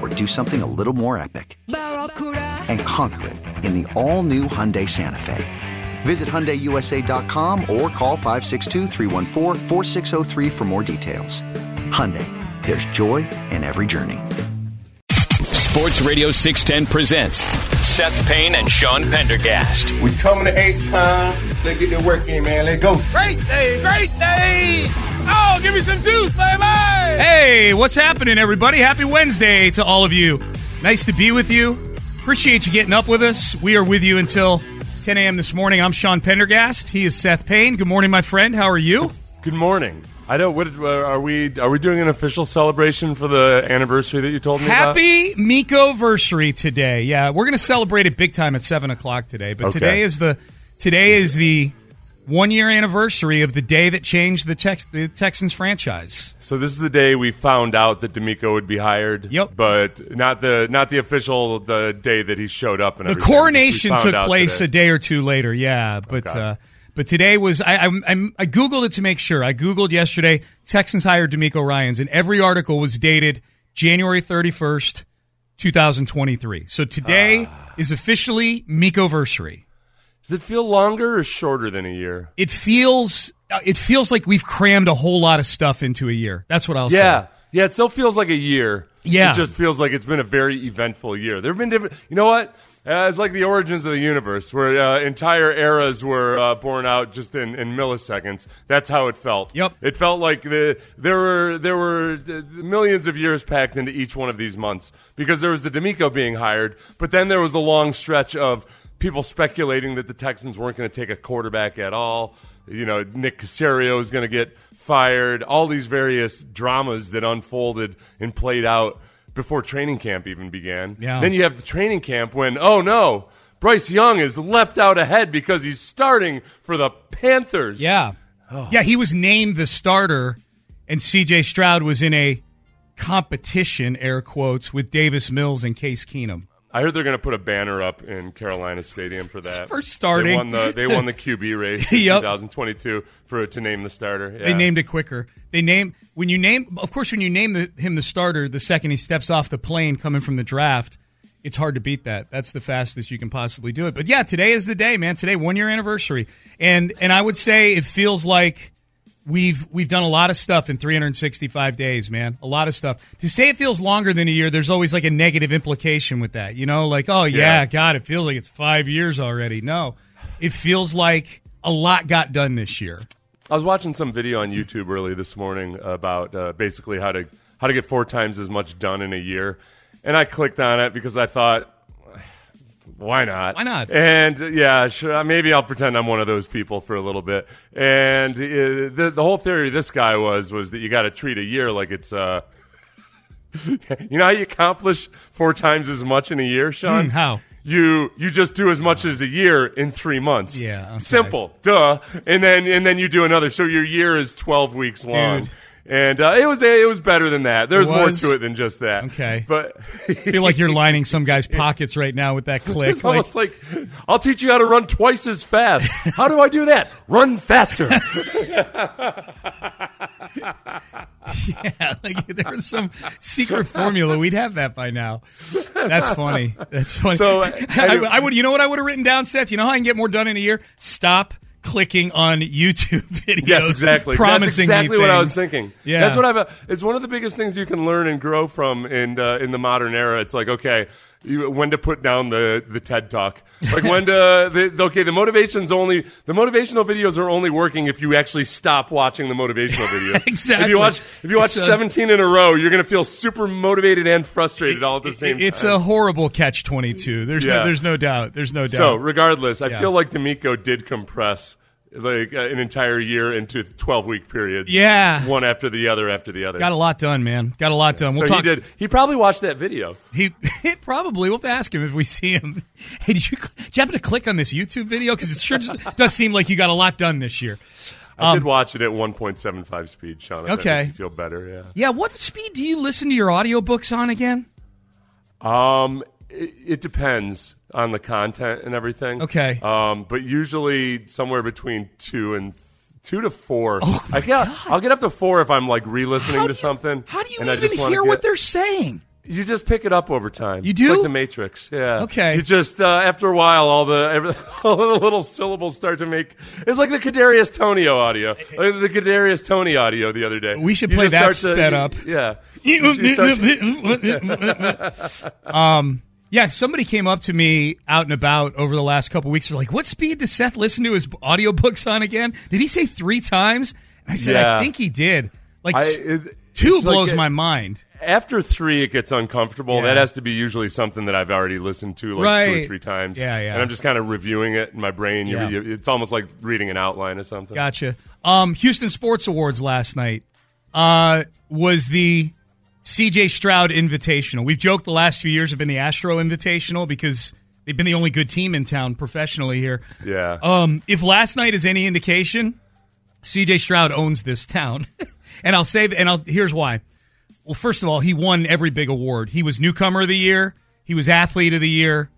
or do something a little more epic? And conquer it in the all new Hyundai Santa Fe. Visit HyundaiUSA.com or call 562 for more details. Hyundai, there's joy in every journey. Sports Radio 610 presents Seth Payne and Sean Pendergast. We coming to H time. Let's get the work in, man. Let's go. Great day, great day. Oh, give me some juice, baby. Hey, what's happening, everybody? Happy Wednesday to all of you. Nice to be with you. Appreciate you getting up with us. We are with you until 10 a.m. this morning. I'm Sean Pendergast. He is Seth Payne. Good morning, my friend. How are you? Good morning. I don't. What uh, are we? Are we doing an official celebration for the anniversary that you told me Happy about? Miko versary today. Yeah, we're going to celebrate it big time at seven o'clock today. But okay. today is the today is the one year anniversary of the day that changed the, Tex- the Texans franchise. So this is the day we found out that DeMeco would be hired. Yep, but not the not the official the day that he showed up. And the everything. coronation took place today. a day or two later. Yeah, but. Okay. Uh, but today was I, I, I googled it to make sure. I googled yesterday. Texans hired DeMeco Ryans, and every article was dated January thirty first, two thousand twenty three. So today ah. is officially Mikoversary. Does it feel longer or shorter than a year? It feels it feels like we've crammed a whole lot of stuff into a year. That's what I'll yeah. say. Yeah. Yeah, it still feels like a year. Yeah. It just feels like it's been a very eventful year. There have been different You know what? Uh, it's like the origins of the universe, where uh, entire eras were uh, born out just in, in, milliseconds. That's how it felt. Yep. It felt like the, there were there were uh, millions of years packed into each one of these months because there was the DeMeco being hired, but then there was the long stretch of people speculating that the Texans weren't going to take a quarterback at all. You know, Nick Caserio is going to get fired. All these various dramas that unfolded and played out before training camp even began. Yeah. Then you have the training camp when, oh no, Bryce Young is left out ahead because he's starting for the Panthers. Yeah. Oh. Yeah, he was named the starter, and CJ Stroud was in a competition, air quotes, with Davis Mills and Case Keenum. I heard they're going to put a banner up in Carolina Stadium for that. For starting, they won the they won the QB race in yep. 2022 for to name the starter. Yeah. They named it quicker. They name when you name, of course, when you name the, him the starter, the second he steps off the plane coming from the draft, it's hard to beat that. That's the fastest you can possibly do it. But yeah, today is the day, man. Today, one year anniversary, and and I would say it feels like we've we've done a lot of stuff in 365 days, man. A lot of stuff. To say it feels longer than a year, there's always like a negative implication with that. You know, like, oh yeah, yeah. God, it feels like it's five years already. No, it feels like a lot got done this year. I was watching some video on YouTube early this morning about uh, basically how to how to get four times as much done in a year, and I clicked on it because I thought why not? Why not? And yeah, sure, maybe I'll pretend I'm one of those people for a little bit. And uh, the the whole theory of this guy was was that you got to treat a year like it's uh, you know how you accomplish four times as much in a year, Sean? Mm, how? You you just do as much as a year in three months. Yeah, okay. simple, duh. And then and then you do another. So your year is twelve weeks long. Dude And uh, it was it was better than that. There's more to it than just that. Okay. but I feel like you're lining some guy's pockets right now with that click. It's almost like, I'll teach you how to run twice as fast. How do I do that? Run faster. yeah, like there was some secret formula. We'd have that by now. That's funny. That's funny. So, I, I- I would. You know what I would have written down, Seth? You know how I can get more done in a year? Stop clicking on YouTube videos. Yes, exactly. Promising That's exactly what I was thinking. Yeah, that's what I've. It's one of the biggest things you can learn and grow from in uh, in the modern era. It's like okay, when to put down the the TED talk. Like when to the, okay, the motivations only the motivational videos are only working if you actually stop watching the motivational videos. Exactly. If you watch if you watch It's a- seventeen in a row, you're going to feel super motivated and frustrated all at the same It's time. It's a horrible catch twenty two. There's no. There's no doubt. There's no doubt. So, regardless, I Yeah. feel like DeMeco did compress like uh, an entire year into twelve week periods. Yeah. one after the other after the other. Got a lot done, man. Got a lot done. We'll so talk. he did. He probably watched that video. He probably. We'll have to ask him if we see him. Hey, did you did you happen to click on this YouTube video? Because it sure just, does seem like you got a lot done this year. I did watch it at 1.75 speed, Sean. If Um, Okay. makes you feel better. Yeah. Yeah, what speed do you listen to your audiobooks on again? Um, it, it depends on the content and everything. Okay. Um, but usually somewhere between two and two to four. Oh I get, I'll get up to four if I'm like re-listening How to you- something. How do you and I even hear get- what they're saying? You just pick it up over time. You It's do? like the Matrix. Yeah. Okay. You just uh, after a while, all the every, all the little syllables start to make. It's like the Kadarius Toney audio, like the Kadarius Toney audio the other day. We should You play that start to- sped up. Yeah. You to- um, yeah, somebody came up to me out and about over the last couple weeks. They're like, "What speed does Seth listen to his audiobooks on again?" Did he say three times? And I said, "I think he did." Like I- it- two it's like blows my mind. After three, it gets uncomfortable. Yeah. That has to be usually something that I've already listened to like two or Right. three times. Yeah, yeah. And I'm just kind of reviewing it in my brain. You- Yeah. you- it's almost like reading an outline or something. Gotcha. Um, Houston Sports Awards last night uh, was the CJ Stroud Invitational. We've joked the last few years have been the Astro Invitational because they've been the only good team in town professionally here. Yeah. Um, if last night is any indication, CJ Stroud owns this town, and I'll say, and I'll here's why. Well, first of all, he won every big award. He was newcomer of the year. He was athlete of the year.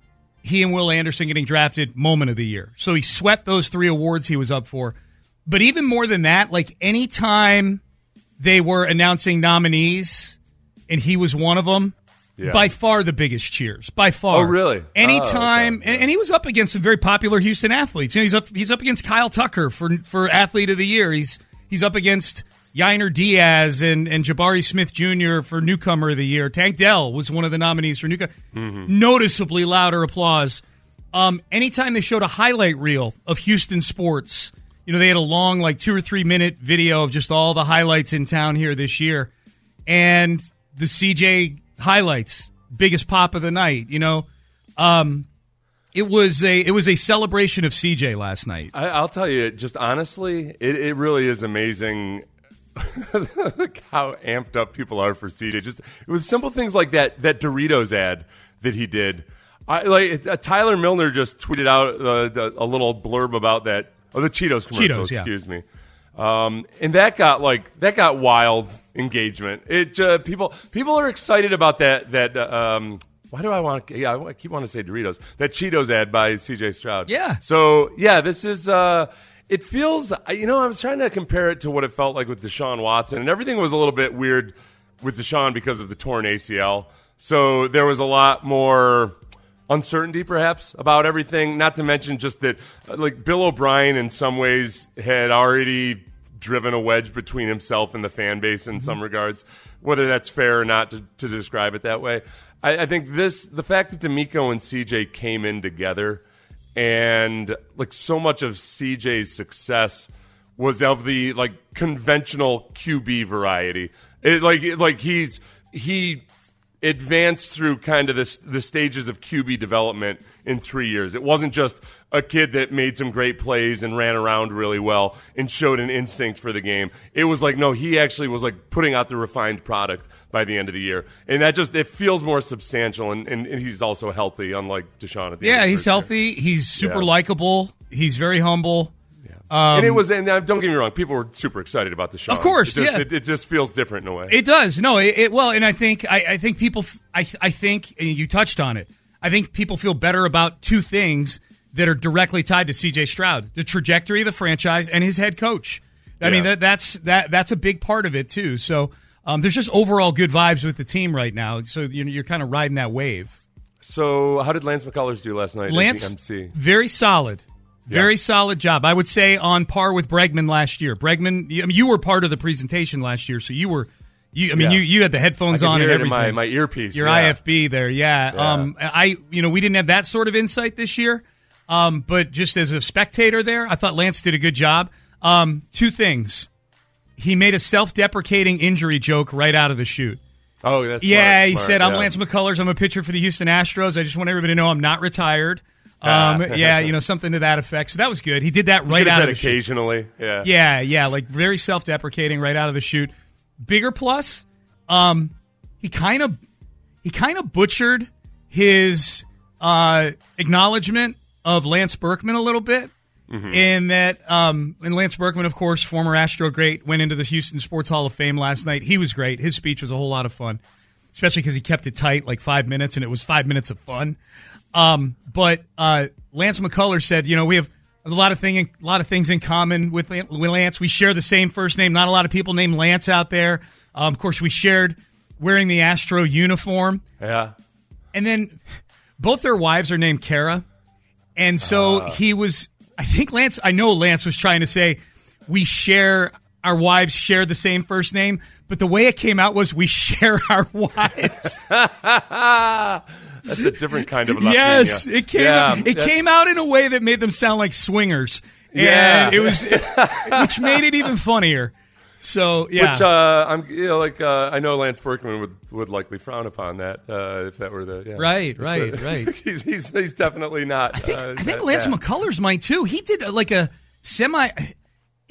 He and Will Anderson getting drafted moment of the year. So he swept those three awards he was up for. But even more than that, like anytime they were announcing nominees and he was one of them, Yeah. by far the biggest cheers. By far. Oh, really? Anytime, Oh, okay. and, and he was up against some very popular Houston athletes. You know, he's up. He's up against Kyle Tucker for for athlete of the year. He's he's up against Yainer Diaz and and Jabari Smith Jr. for newcomer of the year. Tank Dell was one of the nominees for newcomer. Mm-hmm. Noticeably louder applause. Um, anytime they showed a highlight reel of Houston sports, you know, they had a long, like two or three minute video of just all the highlights in town here this year. And the CJ highlights, biggest pop of the night, you know. Um, it was a it was a celebration of CJ last night. I, I'll tell you, just honestly, it, it really is amazing how amped up people are for CJ. Just with simple things like that that Doritos ad that he did. I like uh, Tyler Milner just tweeted out uh, a little blurb about that. Oh, the Cheetos commercial. Cheetos, yeah. excuse me. Um, and that got like that got wild engagement. It uh, people people are excited about that that. Uh, um, why do I want? Yeah, I keep wanting to say Doritos. That Cheetos ad by C.J. Stroud. Yeah. So yeah, this is. Uh, it feels. You know, I was trying to compare it to what it felt like with Deshaun Watson, and everything was a little bit weird with Deshaun because of the torn ACL. So there was a lot more uncertainty, perhaps, about everything. Not to mention just that, uh, like Bill O'Brien, in some ways, had already driven a wedge between himself and the fan base in some regards. Whether that's fair or not to, to describe it that way, I, I think this the fact that DeMeco and CJ came in together, and like so much of CJ's success was of the like conventional QB variety. It, like like he's he advanced through kind of this, the stages of QB development in three years. It wasn't just a kid that made some great plays and ran around really well and showed an instinct for the game. It was like, no, he actually was like putting out the refined product by the end of the year. And that just, it feels more substantial and, and, and he's also healthy, unlike Deshaun at the end Yeah, he's first year. healthy. He's super Yeah. likable. He's very humble. And it was, and uh, don't get me wrong, people were super excited about the show. Of course, it just, yeah. it, it just feels different in a way. It does. No, it, it well, and I think I, I think people. I, I think and you touched on it. I think people feel better about two things that are directly tied to C.J. Stroud: the trajectory of the franchise and his head coach. I mean, that that's that that's a big part of it too. So um, there's just overall good vibes with the team right now. So you're, you're kind of riding that wave. so, how did Lance McCullers do last night? Lance, MC. very solid. Very Yeah. solid job. I would say on par with Bregman last year. Bregman, I mean, you were part of the presentation last year, so you were, you. I mean, Yeah. you you had the headphones on and everything. my, my earpiece. Your yeah. IFB there, yeah. Um, I, you know, we didn't have that sort of insight this year, um, but just as a spectator there, I thought Lance did a good job. Um, two things. He made a self-deprecating injury joke right out of the shoot. Oh, that's Yeah, smart, he smart, said, "I'm. Lance McCullers. I'm a pitcher for the Houston Astros. I just want everybody to know I'm not retired." Um, Ah. yeah, you know, something to that effect. So that was good. He did that right out of the shoot. occasionally. Yeah. Yeah, yeah, like very self-deprecating right out of the chute. Bigger plus, um, he kind of he kind of butchered his uh, acknowledgement of Lance Berkman a little bit. In that, um, and Lance Berkman, of course, former Astro great, went into the Houston Sports Hall of Fame last night. He was great. His speech was a whole lot of fun, especially because he kept it tight, like five minutes, and it was five minutes of fun. Um, but uh, Lance McCullers said, you know, we have a lot of thing, a lot of things in common with, Lance. We share the same first name. Not a lot of people named Lance out there. Um, of course, we shared wearing the Astro uniform, Yeah. and then both their wives are named Kara, and so Ah. he was. I think Lance. I know Lance was trying to say we share. Our wives share the same first name, but the way it came out was we share our wives. That's a different kind of La yes, it came. Yeah, out, it came out in a way that made them sound like swingers. And Yeah. it was, which made it even funnier. So yeah, Which uh, I'm, you know, like uh, I know Lance Berkman would, would likely frown upon that uh, if that were the yeah. Right, So- right, right. he's, he's he's definitely not. I think, uh, I think that Lance bad. McCullers might too. He did uh, like a semi.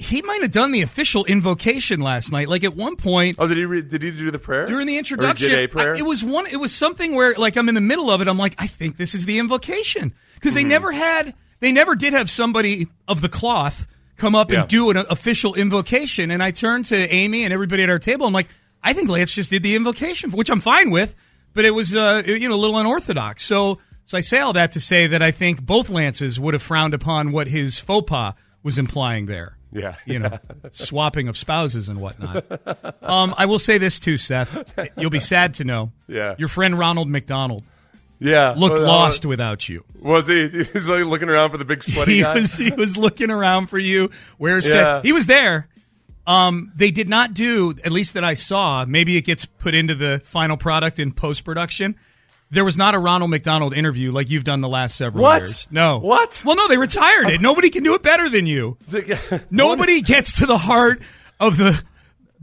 He might have done the official invocation last night. Like at one point Oh, did he re- did he do the prayer during the Or introduction, did a prayer? I- it was one. It was something where like I'm in the middle of it. I'm like, I think this is the invocation because Mm-hmm. they never had. They never did have somebody of the cloth come up Yeah. and do an official invocation. And I turned to Amy and everybody at our table. I'm like, I think Lance just did the invocation, which I'm fine with, but it was uh, you know a little unorthodox. So so I say all that to say that I think both Lances would have frowned upon what his faux pas was implying there. Yeah. you know, swapping of spouses and whatnot. Um, I will say this too, Seth. You'll be sad to know. Yeah. Your friend Ronald McDonald yeah looked Uh, lost without you. Was he? He's like looking around for the big sweaty He guy. was he was looking around for you. Where's Yeah. Seth? He was there. Um, they did not do, at least that I saw. Maybe it gets put into the final product in post production. There was not a Ronald McDonald interview like you've done the last several What? years. No. What? Well, no, they retired it. Nobody can do it better than you. Nobody gets to the heart of the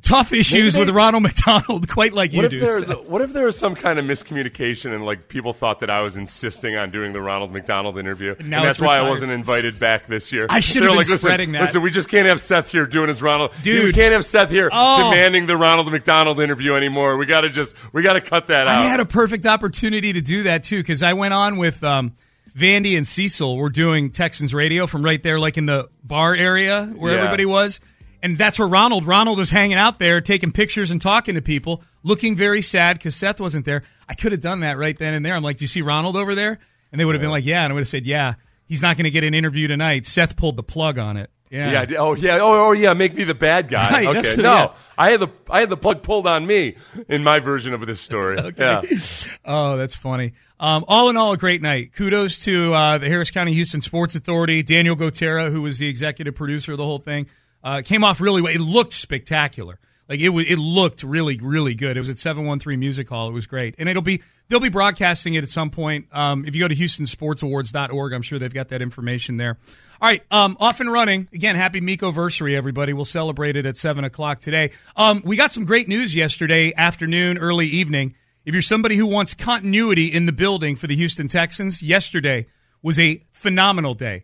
tough issues they- with Ronald McDonald quite like you What if, do. was what if there was some kind of miscommunication and like people thought that I was insisting on doing the Ronald McDonald interview, and Now that's why I wasn't invited back this year. I should have been like, listen, spreading that. Listen, we just can't have Seth here doing his Ronald. Dude. we can't have Seth here Oh. demanding the Ronald McDonald interview anymore. We got to just we got to cut that out. I had a perfect opportunity to do that too because I went on with um, Vandy and Cecil. We're doing Texans radio from right there, like in the bar area where Yeah. everybody was, and that's where Ronald. Ronald was hanging out there, taking pictures and talking to people, looking very sad because Seth wasn't there. I could have done that right then and there. I'm like, "Do you see Ronald over there?" And they would have been like, "Yeah," and I would have said, "Yeah." He's not going to get an interview tonight. Seth pulled the plug on it. Yeah. Yeah. Oh yeah. Oh, oh yeah. Make me the bad guy. Right, okay. No, yeah. I had the I had the plug pulled on me in my version of this story. Yeah. Oh, that's funny. Um, all in all, a great night. Kudos to uh, the Harris County Houston Sports Authority, Daniel Gotera, who was the executive producer of the whole thing. Uh, came off really well. It looked spectacular. Like it was, it looked really, really good. It was at 713 Music Hall. It was great. And it'll be, they'll be broadcasting it at some point. Um, if you go to HoustonSportsAwards.org, I'm sure they've got that information there. All right, um, off and running. Again, happy Miko versary, everybody. We'll celebrate it at 7 o'clock today. Um, we got some great news yesterday afternoon, early evening. If you're somebody who wants continuity in the building for the Houston Texans, yesterday was a phenomenal day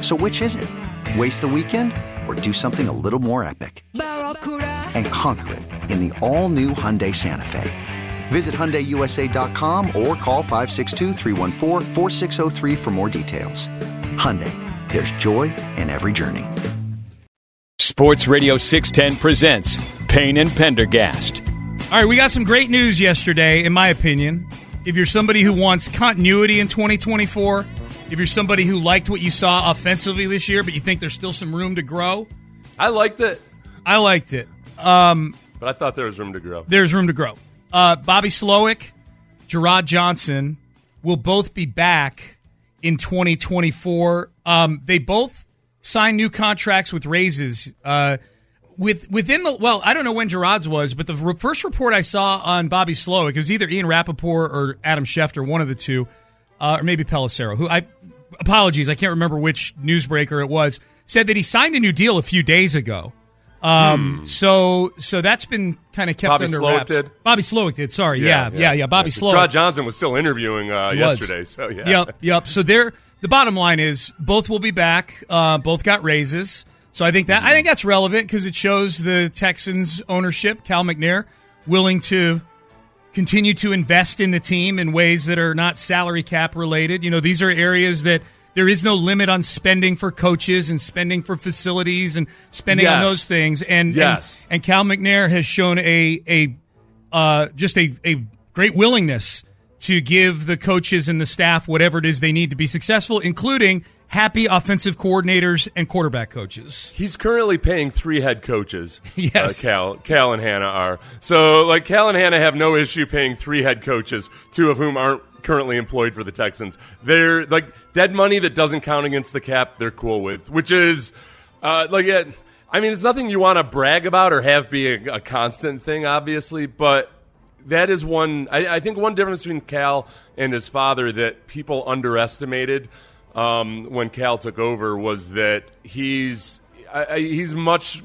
So which is it? Waste the weekend or do something a little more epic? And conquer it in the all-new Hyundai Santa Fe. Visit HyundaiUSA.com or call 562 for more details. Hyundai, there's joy in every journey. Sports Radio 610 presents Payne and Pendergast. All right, we got some great news yesterday, in my opinion. If you're somebody who wants continuity in 2024, if you're somebody who liked what you saw offensively this year, but you think there's still some room to grow, I liked it, I liked it. Um, but I thought there was room to grow. there's room to grow. Uh, Bobby Slowik, Jerrod Johnson will both be back in 2024. Um, they both signed new contracts with raises. Uh, with within the well, I don't know when Jerrod's was, but the re- first report I saw on Bobby Slowik, it was either Ian Rapoport or Adam Schefter, one of the two, uh, or maybe Pelissero, who I apologies, I can't remember which newsbreaker it was, said that he signed a new deal a few days ago. Um, so so that's been kind of kept Bobby under Slowik wraps. did? Bobby Slowik did. Sorry, yeah, yeah, yeah. Bobby Slowik. Rod Johnson was still interviewing uh, yesterday, so yeah. Yep, yep. So they're the bottom line is both will be back. Uh, both got raises. So I think that I think that's relevant because it shows the Texans ownership, Cal McNair, willing to continue to invest in the team in ways that are not salary cap related. You know, these are areas that there is no limit on spending for coaches and spending for facilities and spending on those things. And Yes. and, and Cal McNair has shown a a uh, just a, a great willingness to give the coaches and the staff whatever it is they need to be successful, including happy offensive coordinators and quarterback coaches. He's currently paying three head coaches. Yes. uh, Cal, Cal and Hannah are. So, like, Cal and Hannah have no issue paying three head coaches, two of whom aren't currently employed for the Texans. They're like dead money that doesn't count against the cap. They're cool with, which is uh, like, uh, I mean, it's nothing you want to brag about or have be a, a constant thing, obviously, but that is one. I, I think one difference between Cal and his father that people underestimated um, when Cal took over was that he's I, I, he's much.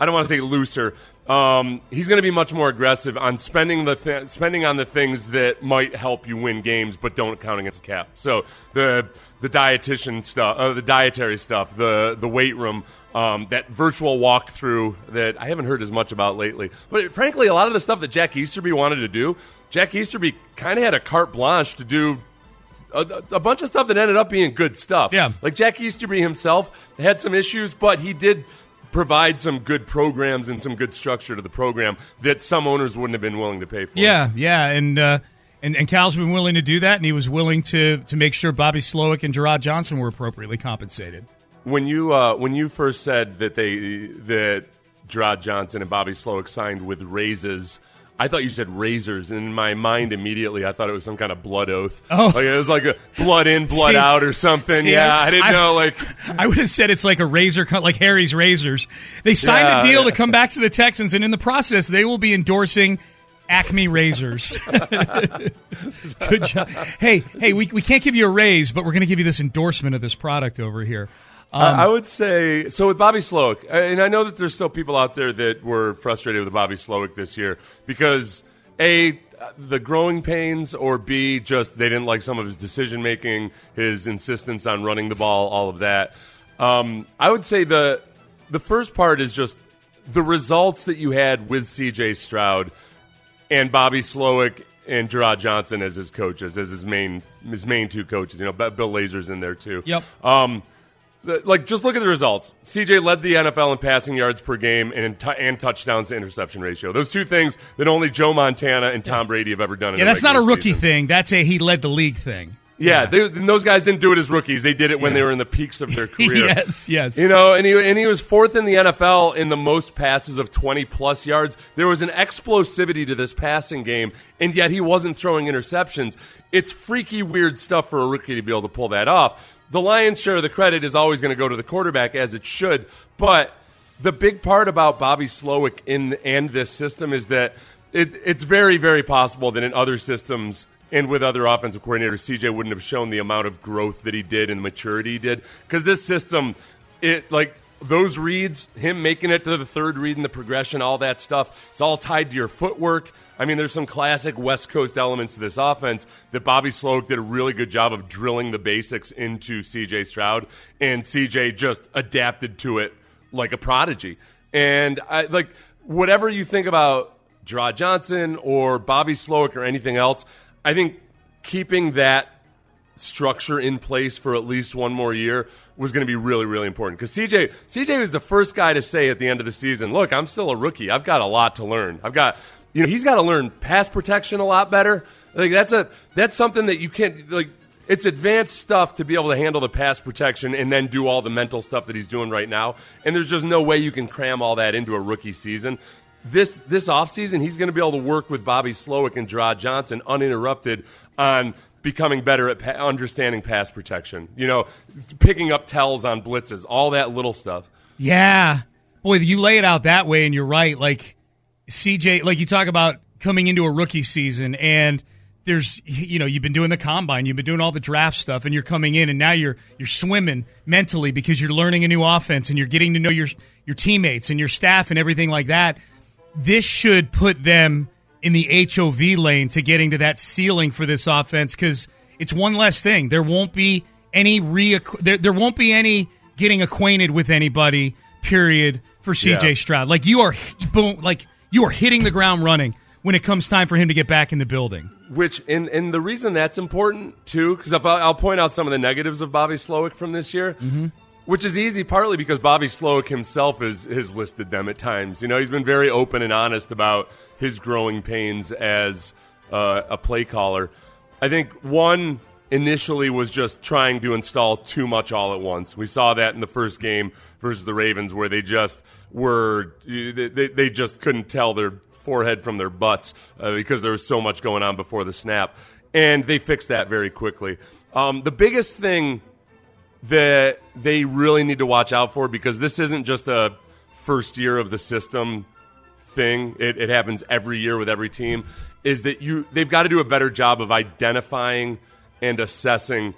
I don't want to say looser. Um, he's going to be much more aggressive on spending the th- spending on the things that might help you win games, but don't count against cap. So the the dietitian stuff, uh, the dietary stuff, the the weight room, um, that virtual walkthrough that I haven't heard as much about lately. But frankly, a lot of the stuff that Jack Easterby wanted to do, Jack Easterby kind of had a carte blanche to do a, a bunch of stuff that ended up being good stuff. Yeah. Like Jack Easterby himself had some issues, but he did provide some good programs and some good structure to the program that some owners wouldn't have been willing to pay for. Yeah, yeah, and uh, and and Cal's been willing to do that, and he was willing to to make sure Bobby Slowik and Jerrod Johnson were appropriately compensated. When you uh, when you first said that they that Jerrod Johnson and Bobby Slowik signed with raises, I thought you said razors, and in my mind immediately, I thought it was some kind of blood oath. Oh. like it was like a blood in, blood See- out, or something. see, yeah, I- didn't I- know. Like, I would have said it's like a razor cut, like Harry's razors. They signed Yeah, a deal yeah. to come back to the Texans, and in the process, they will be endorsing Acme razors. Good job. Hey, hey, we, we can't give you a raise, but we're going to give you this endorsement of this product over here. Um, I would say so with Bobby Slowik, and I know that there's still people out there that were frustrated with Bobby Slowik this year because a the growing pains, or b just they didn't like some of his decision making, his insistence on running the ball, all of that. Um, I would say the the first part is just the results that you had with C.J. Stroud and Bobby Slowik and Jerrod Johnson as his coaches, as his main his main two coaches. You know, Bill Lazor's in there too. Yep. Um, like just look at the results. CJ led the NFL in passing yards per game and t- and touchdowns to interception ratio. Those two things that only Joe Montana and Tom Brady have ever done. In yeah, that's not a rookie season. thing. That's a he led the league thing. Yeah, They, those guys didn't do it as rookies. They did it when they were in the peaks of their career. yes, yes. You know, and he, and he was fourth in the NFL in the most passes of 20 plus yards. There was an explosivity to this passing game, and yet he wasn't throwing interceptions. It's freaky, weird stuff for a rookie to be able to pull that off. The lion's share of the credit is always going to go to the quarterback, as it should. But the big part about Bobby Slowik in and this system is that it, it's very, very possible that in other systems and with other offensive coordinators, CJ wouldn't have shown the amount of growth that he did and the maturity he did. Because this system, it like those reads, him making it to the third read and the progression, all that stuff, it's all tied to your footwork. I mean, there's some classic West Coast elements to this offense that Bobby Slowik did a really good job of drilling the basics into CJ Stroud, and CJ just adapted to it like a prodigy. And I like whatever you think about Jerrod Johnson or Bobby Slowik or anything else, I think keeping that structure in place for at least one more year was going to be really, really important. Because CJ, CJ was the first guy to say at the end of the season, "Look, I'm still a rookie. I've got a lot to learn. I've got, you know, he's got to learn pass protection a lot better. Like that's a that's something that you can't like." It's advanced stuff to be able to handle the pass protection and then do all the mental stuff that he's doing right now. And there's just no way you can cram all that into a rookie season this this offseason, he's going to be able to work with Bobby Slowik and Jerrod Johnson uninterrupted on becoming better at pa- understanding pass protection. You know, picking up tells on blitzes, all that little stuff. Yeah. Boy, you lay it out that way, and you're right. Like, CJ, like you talk about coming into a rookie season, and there's, you know, you've been doing the combine, you've been doing all the draft stuff, and you're coming in, and now you're you're swimming mentally because you're learning a new offense, and you're getting to know your your teammates and your staff and everything like that. This should put them in the HOV lane to getting to that ceiling for this offense because it's one less thing. There won't be any re there, there won't be any getting acquainted with anybody. Period for CJ Yeah. Stroud. Like you are boom, like you are hitting the ground running when it comes time for him to get back in the building. Which and and the reason that's important too, because if I, I'll point out some of the negatives of Bobby Slowik from this year, mm-hmm. which is easy partly because Bobby Slowik himself is, has listed them at times. You know, he's been very open and honest about his growing pains as uh, a play caller. I think one initially was just trying to install too much all at once. We saw that in the first game versus the Ravens, where they just were they, they just couldn't tell their forehead from their butts uh, because there was so much going on before the snap, and they fixed that very quickly. Um, the biggest thing that they really need to watch out for because this isn't just a first year of the system thing. It, it happens every year with every team. Is that you? They've got to do a better job of identifying and assessing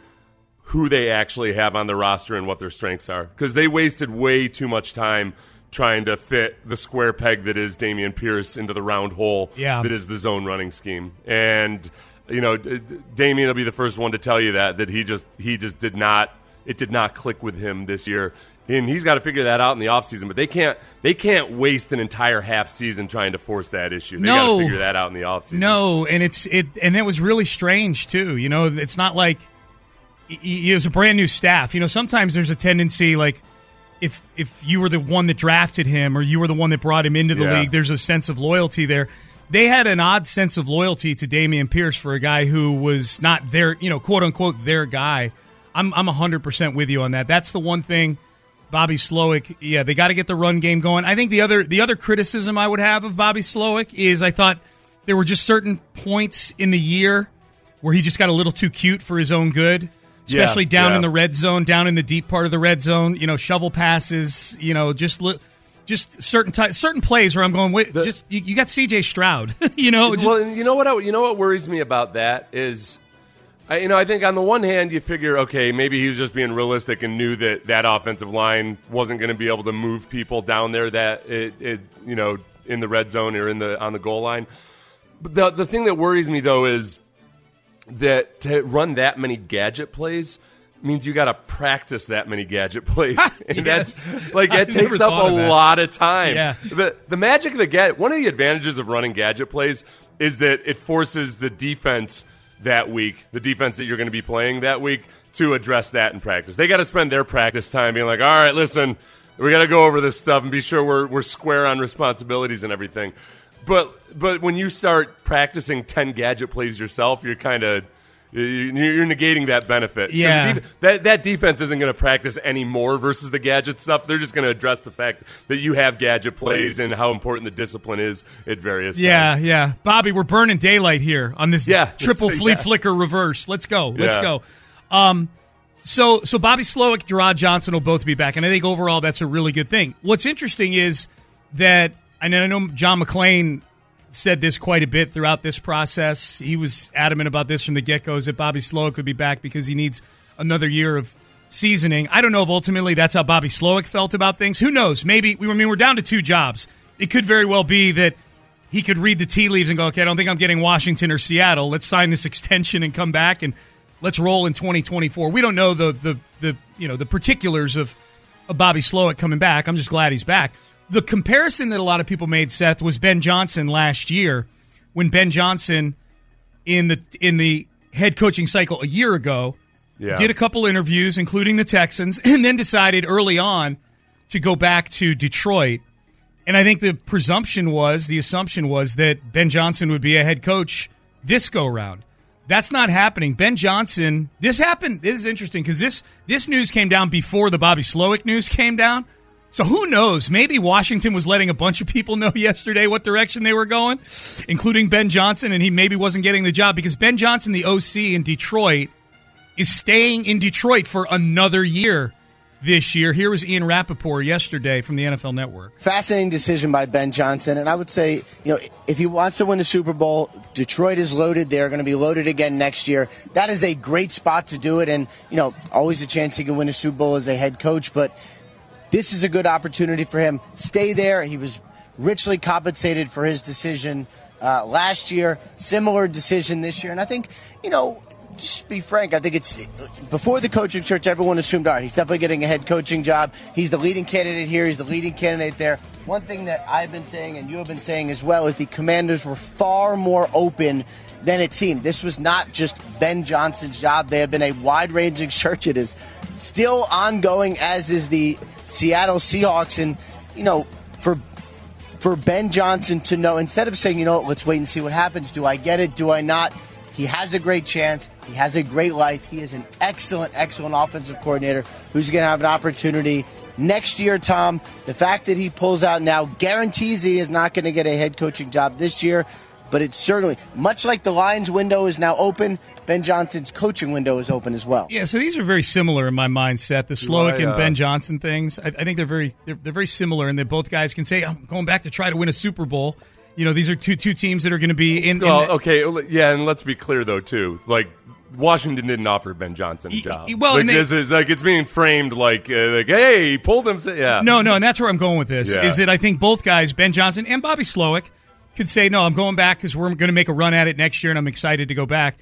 who they actually have on the roster and what their strengths are because they wasted way too much time trying to fit the square peg that is Dameon Pierce into the round hole Yeah. that is the zone running scheme and you know Dameon will be the first one to tell you that that he just he just did not it did not click with him this year and he's got to figure that out in the offseason but they can't they can't waste an entire half season trying to force that issue they got No. to figure that out in the offseason No, and it's it, and it was really strange too. You know, it's not like it was a brand new staff. You know, sometimes there's a tendency like if if you were the one that drafted him or you were the one that brought him into the Yeah. league, there's a sense of loyalty there. They had an odd sense of loyalty to Dameon Pierce for a guy who was not their, you know, quote unquote their guy. I'm I'm 100% with you on that. That's the one thing Bobby Slowik, yeah, they got to get the run game going. I think the other the other criticism I would have of Bobby Slowik is I thought there were just certain points in the year where he just got a little too cute for his own good. Yeah, Especially down yeah. in the red zone, down in the deep part of the red zone, you know, shovel passes, you know, just li- just certain ty- certain plays where I'm going, wait, just you, you got CJ Stroud, you know, just, well, you know what? I- You know what worries me about that is, I, you know, I think on the one hand you figure, okay, maybe he was just being realistic and knew that that offensive line wasn't going to be able to move people down there that it, it, you know, in the red zone or in the on the goal line. But the the thing that worries me though is that to run that many gadget plays means you got to practice that many gadget plays, and Yes. that's like it takes up a lot of time. Yeah. The the magic of the gadget. One of the advantages of running gadget plays is that it forces the defense that week, the defense that you're going to be playing that week, to address that in practice. They got to spend their practice time being like, all right, listen, we got to go over this stuff and be sure we're we're square on responsibilities and everything. But but when you start practicing ten gadget plays yourself, you're kind of you're negating that benefit. Yeah. def- that that defense isn't going to practice anymore versus the gadget stuff. They're just going to address the fact that you have gadget plays and how important the discipline is at various yeah, times. yeah. Bobby, we're burning daylight here on this Yeah. triple flea Yeah. flicker reverse. Let's go, let's Yeah. go. Um, so so Bobby Slowik, Jerrod Johnson will both be back, and I think overall that's a really good thing. What's interesting is that, and I know John McClain said this quite a bit throughout this process. He was adamant about this from the get go, that Bobby Slowik could be back because he needs another year of seasoning. I don't know if ultimately that's how Bobby Slowik felt about things. Who knows? Maybe we I mean we're down to two jobs. It could very well be that he could read the tea leaves and go, okay, I don't think I'm getting Washington or Seattle. Let's sign this extension and come back and let's roll in 2024. We don't know the the the you know the particulars of, of Bobby Slowik coming back. I'm just glad he's back. The comparison that a lot of people made, Seth, was Ben Johnson last year when Ben Johnson in the in the head coaching cycle a year ago Yeah. did a couple interviews, including the Texans, and then decided early on to go back to Detroit. And I think the presumption was, the assumption was that Ben Johnson would be a head coach this go round. That's not happening. Ben Johnson, this happened. This is interesting because this this news came down before the Bobby Slowik news came down. So who knows? Maybe Washington was letting a bunch of people know yesterday what direction they were going, including Ben Johnson, and he maybe wasn't getting the job because Ben Johnson, the OC in Detroit, is staying in Detroit for another year this year. Here was Ian Rapoport yesterday from the NFL Network. Fascinating decision by Ben Johnson, and I would say, you know, if he wants to win the Super Bowl, Detroit is loaded. They're going to be loaded again next year. That is a great spot to do it, and you know, always a chance he can win a Super Bowl as a head coach. But this is a good opportunity for him. Stay there. He was richly compensated for his decision uh, last year. Similar decision this year, and I think, you know. Just be frank. I think it's before the coaching search. Everyone assumed, all right, he's definitely getting a head coaching job. He's the leading candidate here. He's the leading candidate there. One thing that I've been saying, and you have been saying as well, is the Commanders were far more open than it seemed. This was not just Ben Johnson's job. They have been a wide-ranging search. It is still ongoing, as is the Seattle Seahawks. And you know, for for Ben Johnson to know, instead of saying, you know, let's wait and see what happens. Do I get it? Do I not? He has a great chance. He has a great life. He is an excellent, excellent offensive coordinator who's going to have an opportunity next year, Tom. The fact that he pulls out now guarantees he is not going to get a head coaching job this year, but it's certainly, much like the Lions window is now open, Ben Johnson's coaching window is open as well. Yeah, so these are very similar in my mindset. The Slowik and uh, Ben Johnson things. I, I think they're very they're, they're very similar, and that both guys can say, "I'm going back to try to win a Super Bowl." You know, these are two two teams that are going to be in. in Well, the- okay, yeah, and let's be clear though too. Like Washington didn't offer Ben Johnson a job. y- well, like, they- this is like it's being framed like uh, like hey, he pulled him. Yeah, No, no, and that's where I'm going with this. Yeah. Is that I think both guys, Ben Johnson and Bobby Slowik, could say, "No, I'm going back because we're going to make a run at it next year, and I'm excited to go back."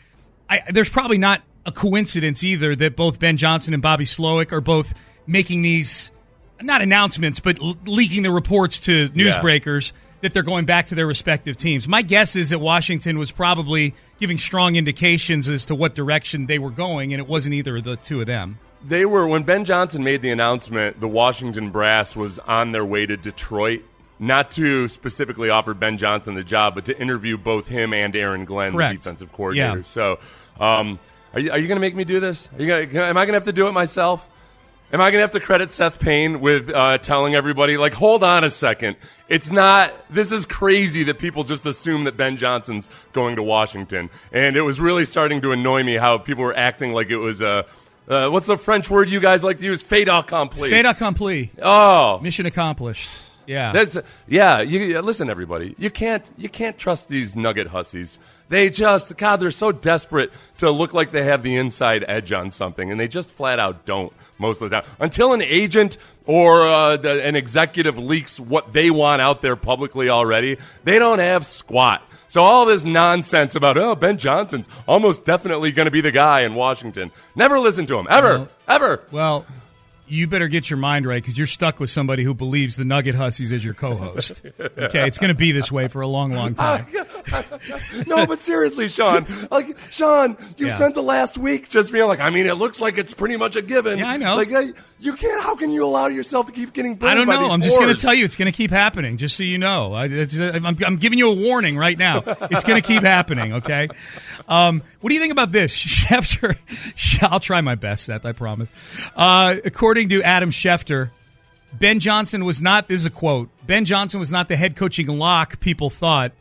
I, there's probably not a coincidence either that both Ben Johnson and Bobby Slowik are both making these not announcements, but l- leaking the reports to newsbreakers that they're going back to their respective teams. My guess is that Washington was probably giving strong indications as to what direction they were going, and it wasn't either of the two of them. They were when Ben Johnson made the announcement. The Washington brass was on their way to Detroit, not to specifically offer Ben Johnson the job, but to interview both him and Aaron Glenn, Correct. the defensive coordinator. Yeah. So, um, are you, are you going to make me do this? Are you gonna, am I going to have to do it myself? Am I going to have to credit Seth Payne with uh, telling everybody, like, hold on a second? It's not, this is crazy that people just assume that Ben Johnson's going to Washington. And it was really starting to annoy me how people were acting like it was a, uh, what's the French word you guys like to use? Fait accompli. Fait accompli. Oh. Mission accomplished. Yeah. That's yeah. You listen, everybody. You can't you can't trust these nugget hussies. They just God, they're so desperate to look like they have the inside edge on something, and they just flat out don't most of the time. Until an agent or uh, the, an executive leaks what they want out there publicly already, they don't have squat. So all this nonsense about oh Ben Johnson's almost definitely going to be the guy in Washington. Never listen to him ever, Well- ever. Well, you better get your mind right because you're stuck with somebody who believes the Nugget Hussies is your co-host. Okay, it's going to be this way for a long, long time. no, but seriously, Sean, like Sean, you Yeah. spent the last week just being like, I mean, it looks like it's pretty much a given. Yeah, I know. Like, I, you can't. How can you allow yourself to keep getting burned? I don't know. I'm just going to tell you it's going to keep happening, just so you know. I, it's, uh, I'm, I'm giving you a warning right now. It's going to keep happening, okay? Um, what do you think about this? Schefter, I'll try my best, Seth, I promise. Uh, according to Adam Schefter, Ben Johnson was not, this is a quote, Ben Johnson was not the head coaching lock people thought,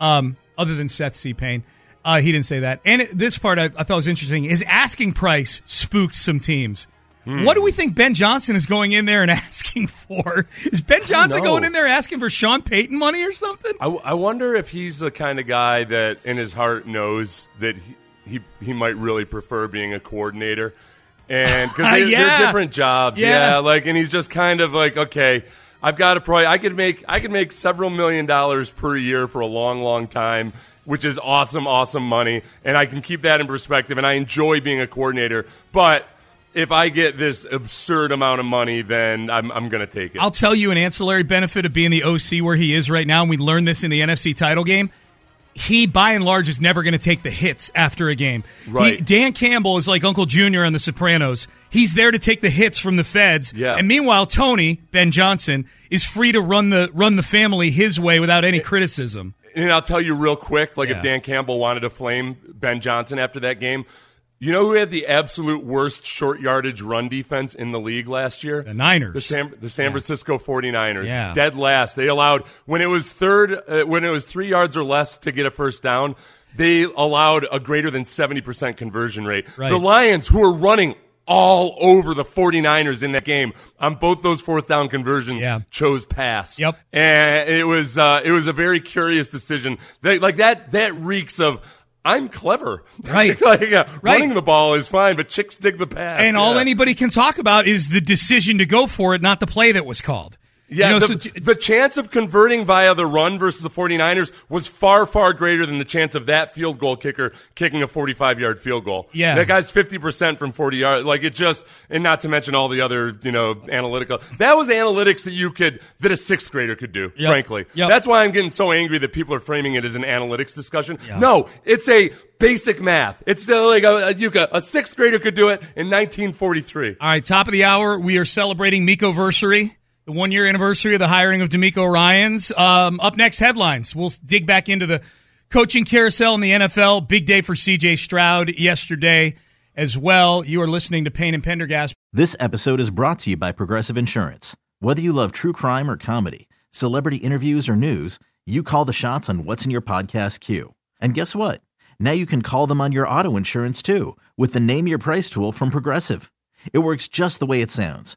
um, other than Seth C. Payne. Uh, he didn't say that. And it, this part I, I thought was interesting. His asking price spooked some teams. Hmm. What do we think Ben Johnson is going in there and asking for? Is Ben Johnson going in there asking for Sean Payton money or something? I, I wonder if he's the kind of guy that, in his heart, knows that he he, he might really prefer being a coordinator, and because they're, Yeah. they're different jobs. Yeah. Yeah. like, and he's just kind of like, okay, I've got to probably I could make I could make several million dollars per year for a long, long time. Which is awesome, awesome money, and I can keep that in perspective. And I enjoy being a coordinator, but if I get this absurd amount of money, then I'm, I'm going to take it. I'll tell you an ancillary benefit of being the OC where he is right now, and we learned this in the NFC title game. He, by and large, is never going to take the hits after a game. Right. He, Dan Campbell is like Uncle Junior on The Sopranos. He's there to take the hits from the feds. Yeah. And meanwhile, Tony Ben Johnson is free to run the run the family his way without any criticism. And I'll tell you real quick, like Yeah. if Dan Campbell wanted to flame Ben Johnson after that game, you know who had the absolute worst short yardage run defense in the league last year? The Niners. The San, the San Francisco 49ers. Yeah. Dead last. They allowed, when it was third, uh, when it was three yards or less to get a first down, they allowed a greater than 70% conversion rate. Right. The Lions, who were running all over the 49ers in that game on both those fourth down conversions Yeah. chose pass. Yep. And it was uh, it was a very curious decision. They, like that that reeks of I'm clever. Right. like, yeah, Right. Running the ball is fine, but chicks dig the pass. And all anybody can talk about is the decision to go for it, not the play that was called. Yeah, You know, the, so- the chance of converting via the run versus the 49ers was far, far greater than the chance of that field goal kicker kicking a 45 yard field goal. Yeah. That guy's 50% from 40 yards. Like it just, and not to mention all the other, you know, analytical. That was analytics that you could, that a sixth grader could do, Yep. frankly. Yep. That's why I'm getting so angry that people are framing it as an analytics discussion. No, it's a basic math. It's uh, like a, a, you could, a sixth grader could do it in 1943. All right, top of the hour, we are celebrating Miko Versary, the one year anniversary of the hiring of DeMeco Ryans. Um, up next, headlines. We'll dig back into the coaching carousel in the NFL. Big day for CJ Stroud yesterday as well. You are listening to Payne and Pendergast. This episode is brought to you by Progressive Insurance. Whether you love true crime or comedy, celebrity interviews or news, you call the shots on what's in your podcast queue. And guess what? Now you can call them on your auto insurance too with the Name Your Price tool from Progressive. It works just the way it sounds.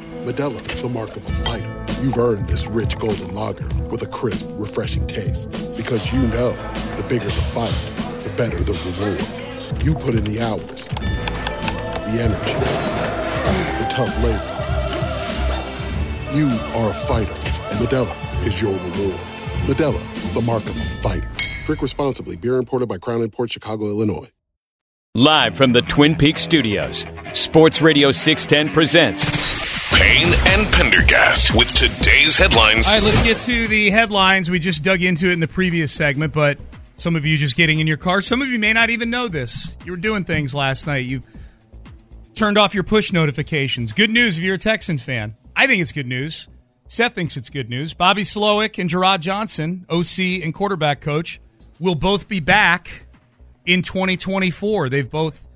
Modelo is the mark of a fighter. You've earned this rich golden lager with a crisp, refreshing taste. Because you know the bigger the fight, the better the reward. You put in the hours, the energy, the tough labor. You are a fighter, and Modelo is your reward. Modelo, the mark of a fighter. Drink responsibly. Beer imported by Crown Port Chicago, Illinois. Live from the Twin Peaks studios, Sports Radio 610 presents Payne and Pendergast with today's headlines. All right, let's get to the headlines. We just dug into it in the previous segment, but some of you just getting in your car. Some of you may not even know this. You were doing things last night. You turned off your push notifications. Good news if you're a Texan fan. I think it's good news. Seth thinks it's good news. Bobby Slowik and Jerrod Johnson, OC and quarterback coach, will both be back in 2024. They've both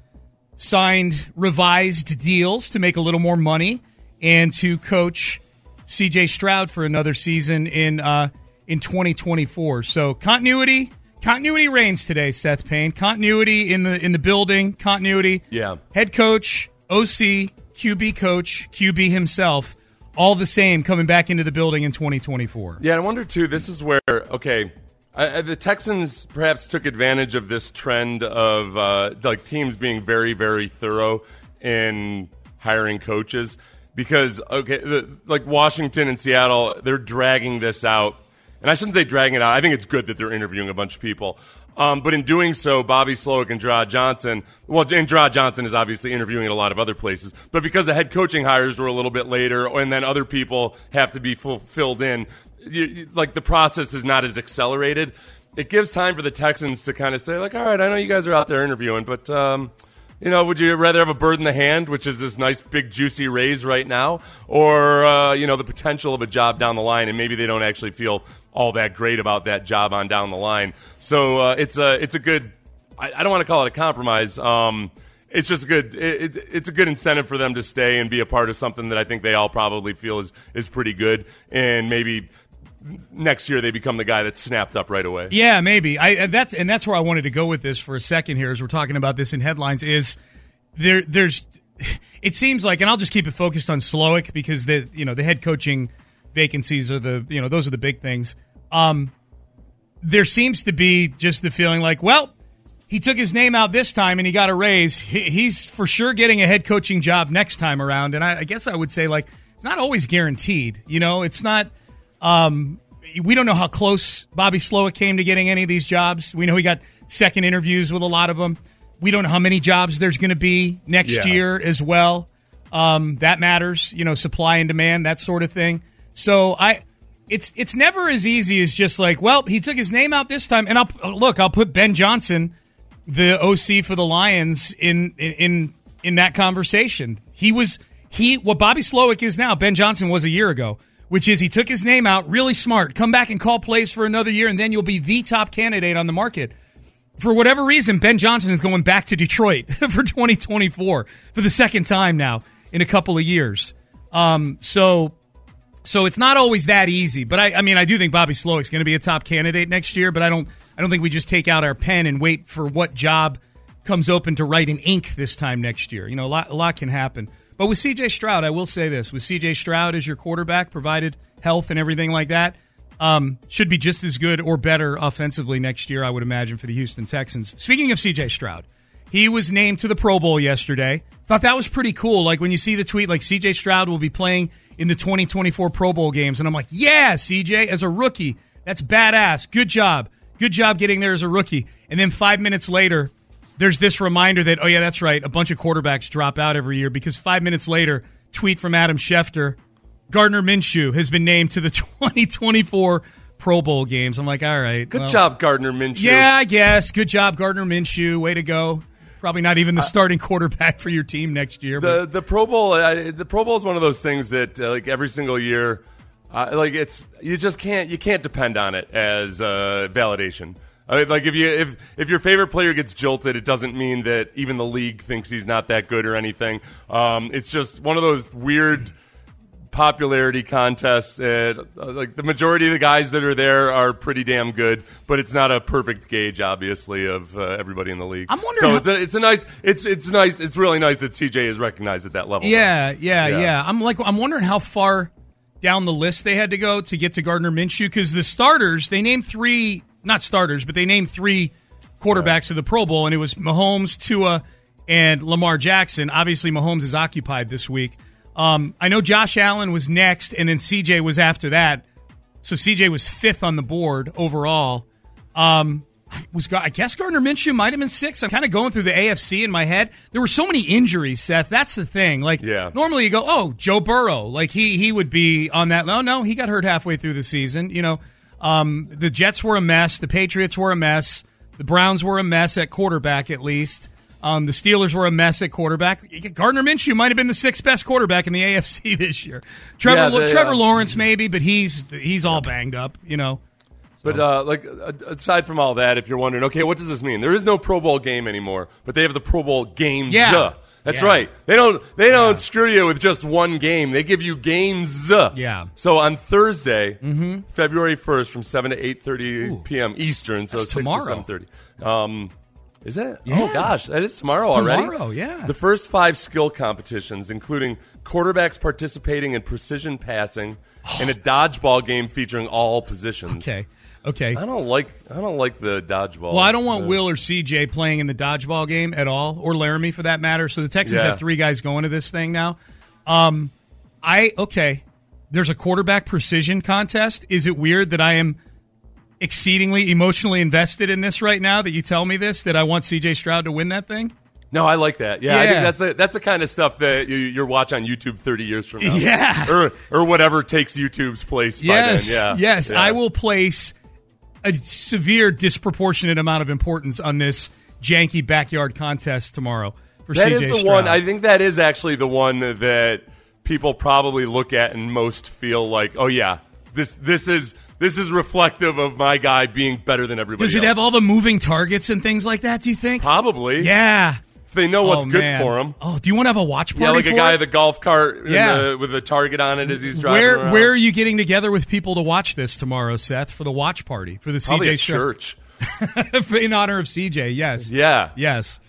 signed revised deals to make a little more money and to coach CJ Stroud for another season in uh, in 2024. So continuity continuity reigns today, Seth Payne. Continuity in the in the building, continuity. Yeah. Head coach, OC, QB coach, QB himself, all the same coming back into the building in 2024. Yeah, I wonder too. This is where okay, uh, the Texans perhaps took advantage of this trend of uh, like teams being very, very thorough in hiring coaches because okay, the, like Washington and Seattle, they're dragging this out, and I shouldn't say dragging it out. I think it's good that they're interviewing a bunch of people. Um, but in doing so, Bobby Slowik and Jerrod Johnson, well, and Jerrod Johnson is obviously interviewing at a lot of other places, but because the head coaching hires were a little bit later, and then other people have to be fulfilled in, you, you, like the process is not as accelerated. It gives time for the Texans to kind of say, like, all right, I know you guys are out there interviewing, but um, you know, would you rather have a bird in the hand, which is this nice big juicy raise right now, or uh, you know the potential of a job down the line, and maybe they don't actually feel all that great about that job on down the line. So uh, it's a it's a good. I, I, don't want to call it a compromise. Um, it's just good. It, it, it's a good incentive for them to stay and be a part of something that I think they all probably feel is is pretty good, and maybe next year they become the guy that's snapped up right away. Yeah, maybe. I that's and that's where I wanted to go with this for a second here as we're talking about this in headlines is there there's it seems like and I'll just keep it focused on Slowik because the you know the head coaching vacancies are the you know those are the big things. Um there seems to be just the feeling like, well, he took his name out this time and he got a raise. He, he's for sure getting a head coaching job next time around. And I, I guess I would say like it's not always guaranteed. You know, it's not um, we don't know how close Bobby Slowik came to getting any of these jobs. We know he got second interviews with a lot of them. We don't know how many jobs there's going to be next Yeah. year as well. Um, that matters, you know, supply and demand, that sort of thing. So I, it's it's never as easy as just like, well, he took his name out this time, and I'll look, I'll put Ben Johnson, the OC for the Lions, in in in that conversation. He was he what Bobby Slowik is now. Ben Johnson was a year ago which is he took his name out, really smart. Come back and call plays for another year, and then you'll be the top candidate on the market. For whatever reason, Ben Johnson is going back to Detroit for 2024 for the second time now in a couple of years. Um, so, so it's not always that easy. But I, I mean, I do think Bobby Slowik's going to be a top candidate next year. But I don't, I don't think we just take out our pen and wait for what job comes open to write in ink this time next year. You know, a lot, a lot can happen. But with CJ Stroud, I will say this: with CJ Stroud as your quarterback, provided health and everything like that, um, should be just as good or better offensively next year. I would imagine for the Houston Texans. Speaking of CJ Stroud, he was named to the Pro Bowl yesterday. Thought that was pretty cool. Like when you see the tweet, like CJ Stroud will be playing in the 2024 Pro Bowl games, and I'm like, yeah, CJ as a rookie, that's badass. Good job, good job getting there as a rookie. And then five minutes later there's this reminder that, oh, yeah, that's right. A bunch of quarterbacks drop out every year because five minutes later, tweet from Adam Schefter Gardner Minshew has been named to the 2024 Pro Bowl games. I'm like, all right. Good well, job, Gardner Minshew. Yeah, I guess. Good job, Gardner Minshew. Way to go. Probably not even the starting quarterback for your team next year. The But the Pro Bowl, uh, the Pro Bowl is one of those things that uh, like every single year, uh, like it's you just can't you can't depend on it as uh, validation. I mean, like if you if if your favorite player gets jilted, it doesn't mean that even the league thinks he's not that good or anything. Um, it's just one of those weird popularity contests. Uh, like the majority of the guys that are there are pretty damn good, but it's not a perfect gauge, obviously, of uh, everybody in the league. I'm wondering So how- it's a, it's a nice, it's it's nice, it's really nice that CJ is recognized at that level. Yeah, yeah, Yeah. yeah, I'm like, I'm wondering how far down the list they had to go to get to Gardner Minshew because the starters they named three, not starters, but they named three quarterbacks to the Pro Bowl, and it was Mahomes, Tua, and Lamar Jackson. Obviously, Mahomes is occupied this week. Um, I know Josh Allen was next, and then CJ was after that. So CJ was fifth on the board overall. Um, was I guess Gardner Minshew might have been six. I'm kind of going through the AFC in my head. There were so many injuries, Seth. That's the thing. Like, Yeah. normally you go, oh, Joe Burrow, like he he would be on that. No, no, he got hurt halfway through the season. You know, um, the Jets were a mess. The Patriots were a mess. The Browns were a mess at quarterback, at least. Um, the Steelers were a mess at quarterback. Gardner Minshew might have been the sixth best quarterback in the AFC this year. Trevor Yeah, they, Trevor uh, Lawrence maybe, but he's he's all banged up. You know. But uh, like aside from all that, if you're wondering, okay, what does this mean? There is no Pro Bowl game anymore, but they have the Pro Bowl games. Yeah. That's Yeah. right. They don't they don't screw you with just one game. They give you games. Yeah. So on Thursday, Mhm. February first, from seven to eight thirty p.m. Eastern, so That's tomorrow. seven thirty. Um, is it? Yeah. Oh gosh, that is tomorrow It's already. tomorrow, yeah. The first five skill competitions, including quarterbacks participating in precision passing, and a dodgeball game featuring all positions. Okay. Okay. I don't like I don't like the dodgeball. Well, I don't want Will or CJ playing in the dodgeball game at all, or Laremy for that matter. So the Texans Yeah. have three guys going to this thing now. Um, I okay. There's a quarterback precision contest. Is it weird that I am exceedingly emotionally invested in this right now? That you tell me this that I want CJ Stroud to win that thing? No, I like that. Yeah, I think that's a, that's the kind of stuff that you, you'll watch on YouTube 30 years from now. Yeah. or or whatever takes YouTube's place. Yes, by then. Yeah, yes. Yeah. I will place a severe disproportionate amount of importance on this janky backyard contest tomorrow for That CJ is the Stroud. one. I think that is actually the one that people probably look at and most feel like, oh yeah, this this is this is reflective of my guy being better than everybody. Does it else. have all the moving targets and things like that? Do you think? Probably. Yeah. They know what's Oh, good for them. Oh, do you want to have a watch party? Yeah, like a guy it? with a golf cart Yeah. the- with a target on it as he's driving Where around. where are you getting together with people to watch this tomorrow, Seth? For the watch party for the Probably CJ Stroud- church. in honor of CJ. Yes. Yeah. Yes.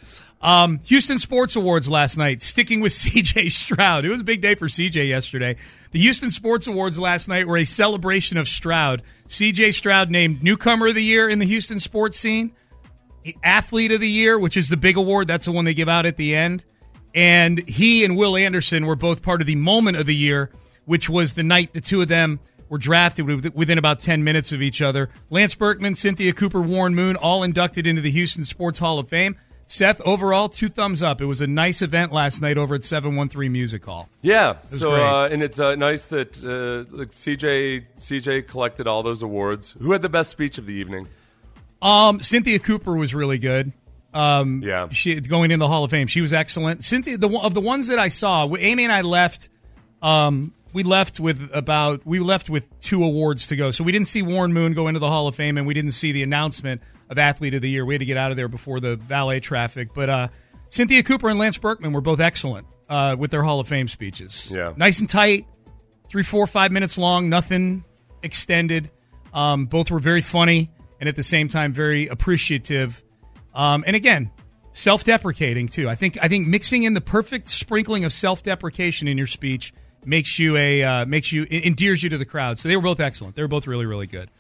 Um, Houston Sports Awards last night. Sticking with CJ Stroud, it was a big day for CJ yesterday. The Houston Sports Awards last night were a celebration of Stroud. CJ Stroud named newcomer of the year in the Houston sports scene, athlete of the year, which is the big award. That's the one they give out at the end. And he and Will Anderson were both part of the moment of the year, which was the night the two of them were drafted within about 10 minutes of each other. Lance Berkman, Cynthia Cooper, Warren Moon, all inducted into the Houston Sports Hall of Fame. Seth, overall, two thumbs up. It was a nice event last night over at 713 Music Hall. Yeah. So uh, and it's uh, nice that uh, like CJ CJ collected all those awards. Who had the best speech of the evening? Um, Cynthia Cooper was really good. Um, Yeah. she going into the Hall of Fame, she was excellent. Cynthia, the of the ones that I saw, Amy and I left. Um, we left with about we left with two awards to go, so we didn't see Warren Moon go into the Hall of Fame, and we didn't see the announcement of Athlete of the Year. We had to get out of there before the valet traffic. But uh, Cynthia Cooper and Lance Berkman were both excellent uh, with their Hall of Fame speeches. Yeah. nice and tight, three, four, five minutes long, nothing extended. Um, both were very funny and at the same time very appreciative. Um, and again, self-deprecating too. I think I think mixing in the perfect sprinkling of self-deprecation in your speech makes you a uh, makes you endears you to the crowd. So they were both excellent. They were both really really good.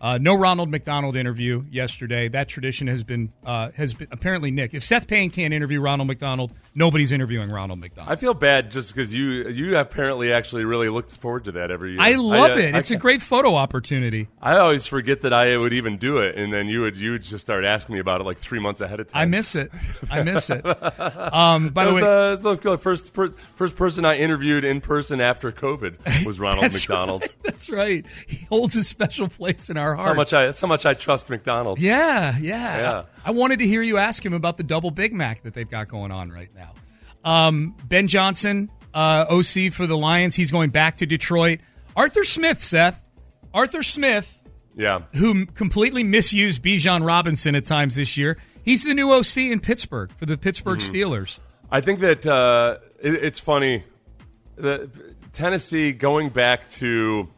Uh, no Ronald McDonald interview yesterday. That tradition has been uh, has been apparently Nick. If Seth Payne can't interview Ronald McDonald, nobody's interviewing Ronald McDonald. I feel bad just because you you apparently actually really looked forward to that every year. I love uh, it. I It's a great photo opportunity. I always forget that I would even do it, and then you would you would just start asking me about it like three months ahead of time. I miss it. I miss it. Um, by That the was, way, uh, the the first per, first person I interviewed in person after COVID was Ronald That's McDonald. right. That's right. He holds a special place in our That's hearts. how much I that's how much I trust McDonald's. Yeah, yeah, Yeah. I wanted to hear you ask him about the double Big Mac that they've got going on right now. Um, ben Johnson, uh, OC for the Lions, he's going back to Detroit. Arthur Smith, Seth. Arthur Smith, Yeah. who completely misused Bijan Robinson at times this year, he's the new OC in Pittsburgh for the Pittsburgh Mhm. Steelers. I think that uh, it, it's funny. The, Tennessee going back to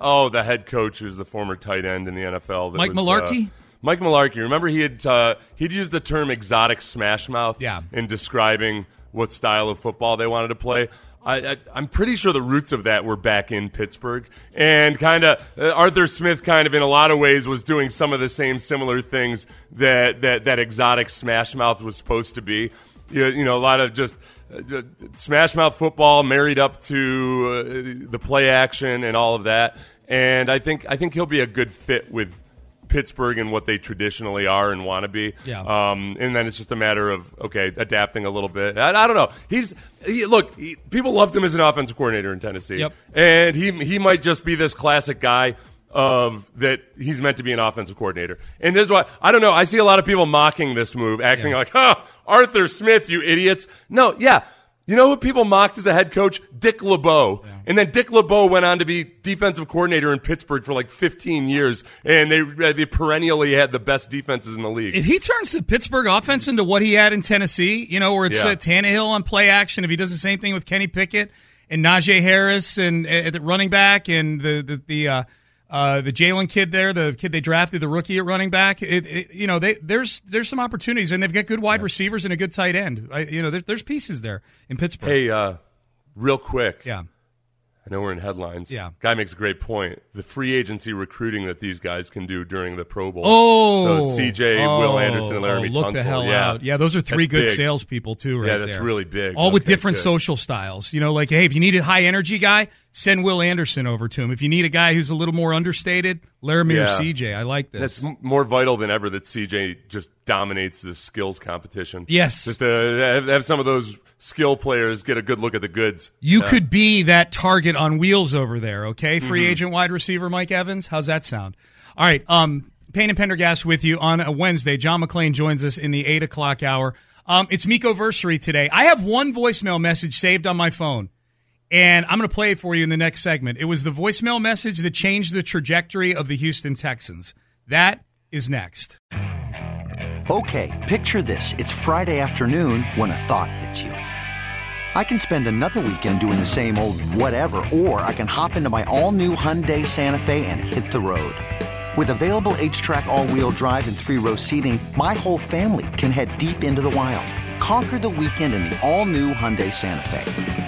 oh the head coach who's the former tight end in the NFL. that Mike was, Mularkey? uh, Mike Mularkey. Remember he had uh, he'd used the term exotic smash mouth Yeah. in describing what style of football they wanted to play. I, I, I'm pretty sure the roots of that were back in Pittsburgh, and kind of uh, Arthur Smith, kind of in a lot of ways, was doing some of the same similar things that that, that exotic smash mouth was supposed to be. You, you know, a lot of just uh, smash mouth football married up to uh, the play action and all of that. And I think I think he'll be a good fit with Pittsburgh and what they traditionally are and want to be. Yeah. Um, and then it's just a matter of okay, adapting a little bit. I, I don't know. He's he, look. He, people loved him as an offensive coordinator in Tennessee. Yep. And he he might just be this classic guy of that he's meant to be an offensive coordinator. And this is why I don't know. I see a lot of people mocking this move, acting like, "Huh, Arthur Smith, you idiots." No, yeah. You know who people mocked as a head coach? Dick LeBeau. And then Dick LeBeau went on to be defensive coordinator in Pittsburgh for like 15 years, and they, they perennially had the best defenses in the league. If he turns the Pittsburgh offense into what he had in Tennessee, you know, where it's Yeah. uh, Tannehill on play action, if he does the same thing with Kenny Pickett and Najee Harris and uh, the running back and the the the, uh, uh, the Jalen kid there, the kid they drafted, the rookie at running back, it, it, you know, they, there's there's some opportunities and they've got good wide receivers and a good tight end. I, you know, there, there's pieces there in Pittsburgh. Hey, uh, real quick. Yeah. I know we're in headlines. Yeah. Guy makes a great point. The free agency recruiting that these guys can do during the Pro Bowl. Oh, so CJ, Will Oh, Anderson, and Laremy oh, look Tunsil. the hell yeah. out! Yeah, those are three That's good big. salespeople too, right Yeah, that's there. really big. All with different good. social styles. You know, like hey, if you need a high energy guy, send Will Anderson over to him. If you need a guy who's a little more understated, Laremy or CJ. I like this. That's more vital than ever that CJ just dominates the skills competition. Yes. Just to have, have some of those skill players get a good look at the goods. You Yeah. could be that target on wheels over there, okay? Free Mhm. agent wide receiver Mike Evans. How's that sound? All right. Um, Payne and Pendergast with you on a Wednesday. John McClain joins us in the eight o'clock hour. Um, it's Miko Versary today. I have one voicemail message saved on my phone, and I'm going to play it for you in the next segment. It was the voicemail message that changed the trajectory of the Houston Texans. That is next. Okay, picture this. It's Friday afternoon when a thought hits you. I can spend another weekend doing the same old whatever, or I can hop into my all new Hyundai Santa Fe and hit the road. With available HTRAC, all wheel drive, and three row seating, my whole family can head deep into the wild. Conquer the weekend in the all new Hyundai Santa Fe.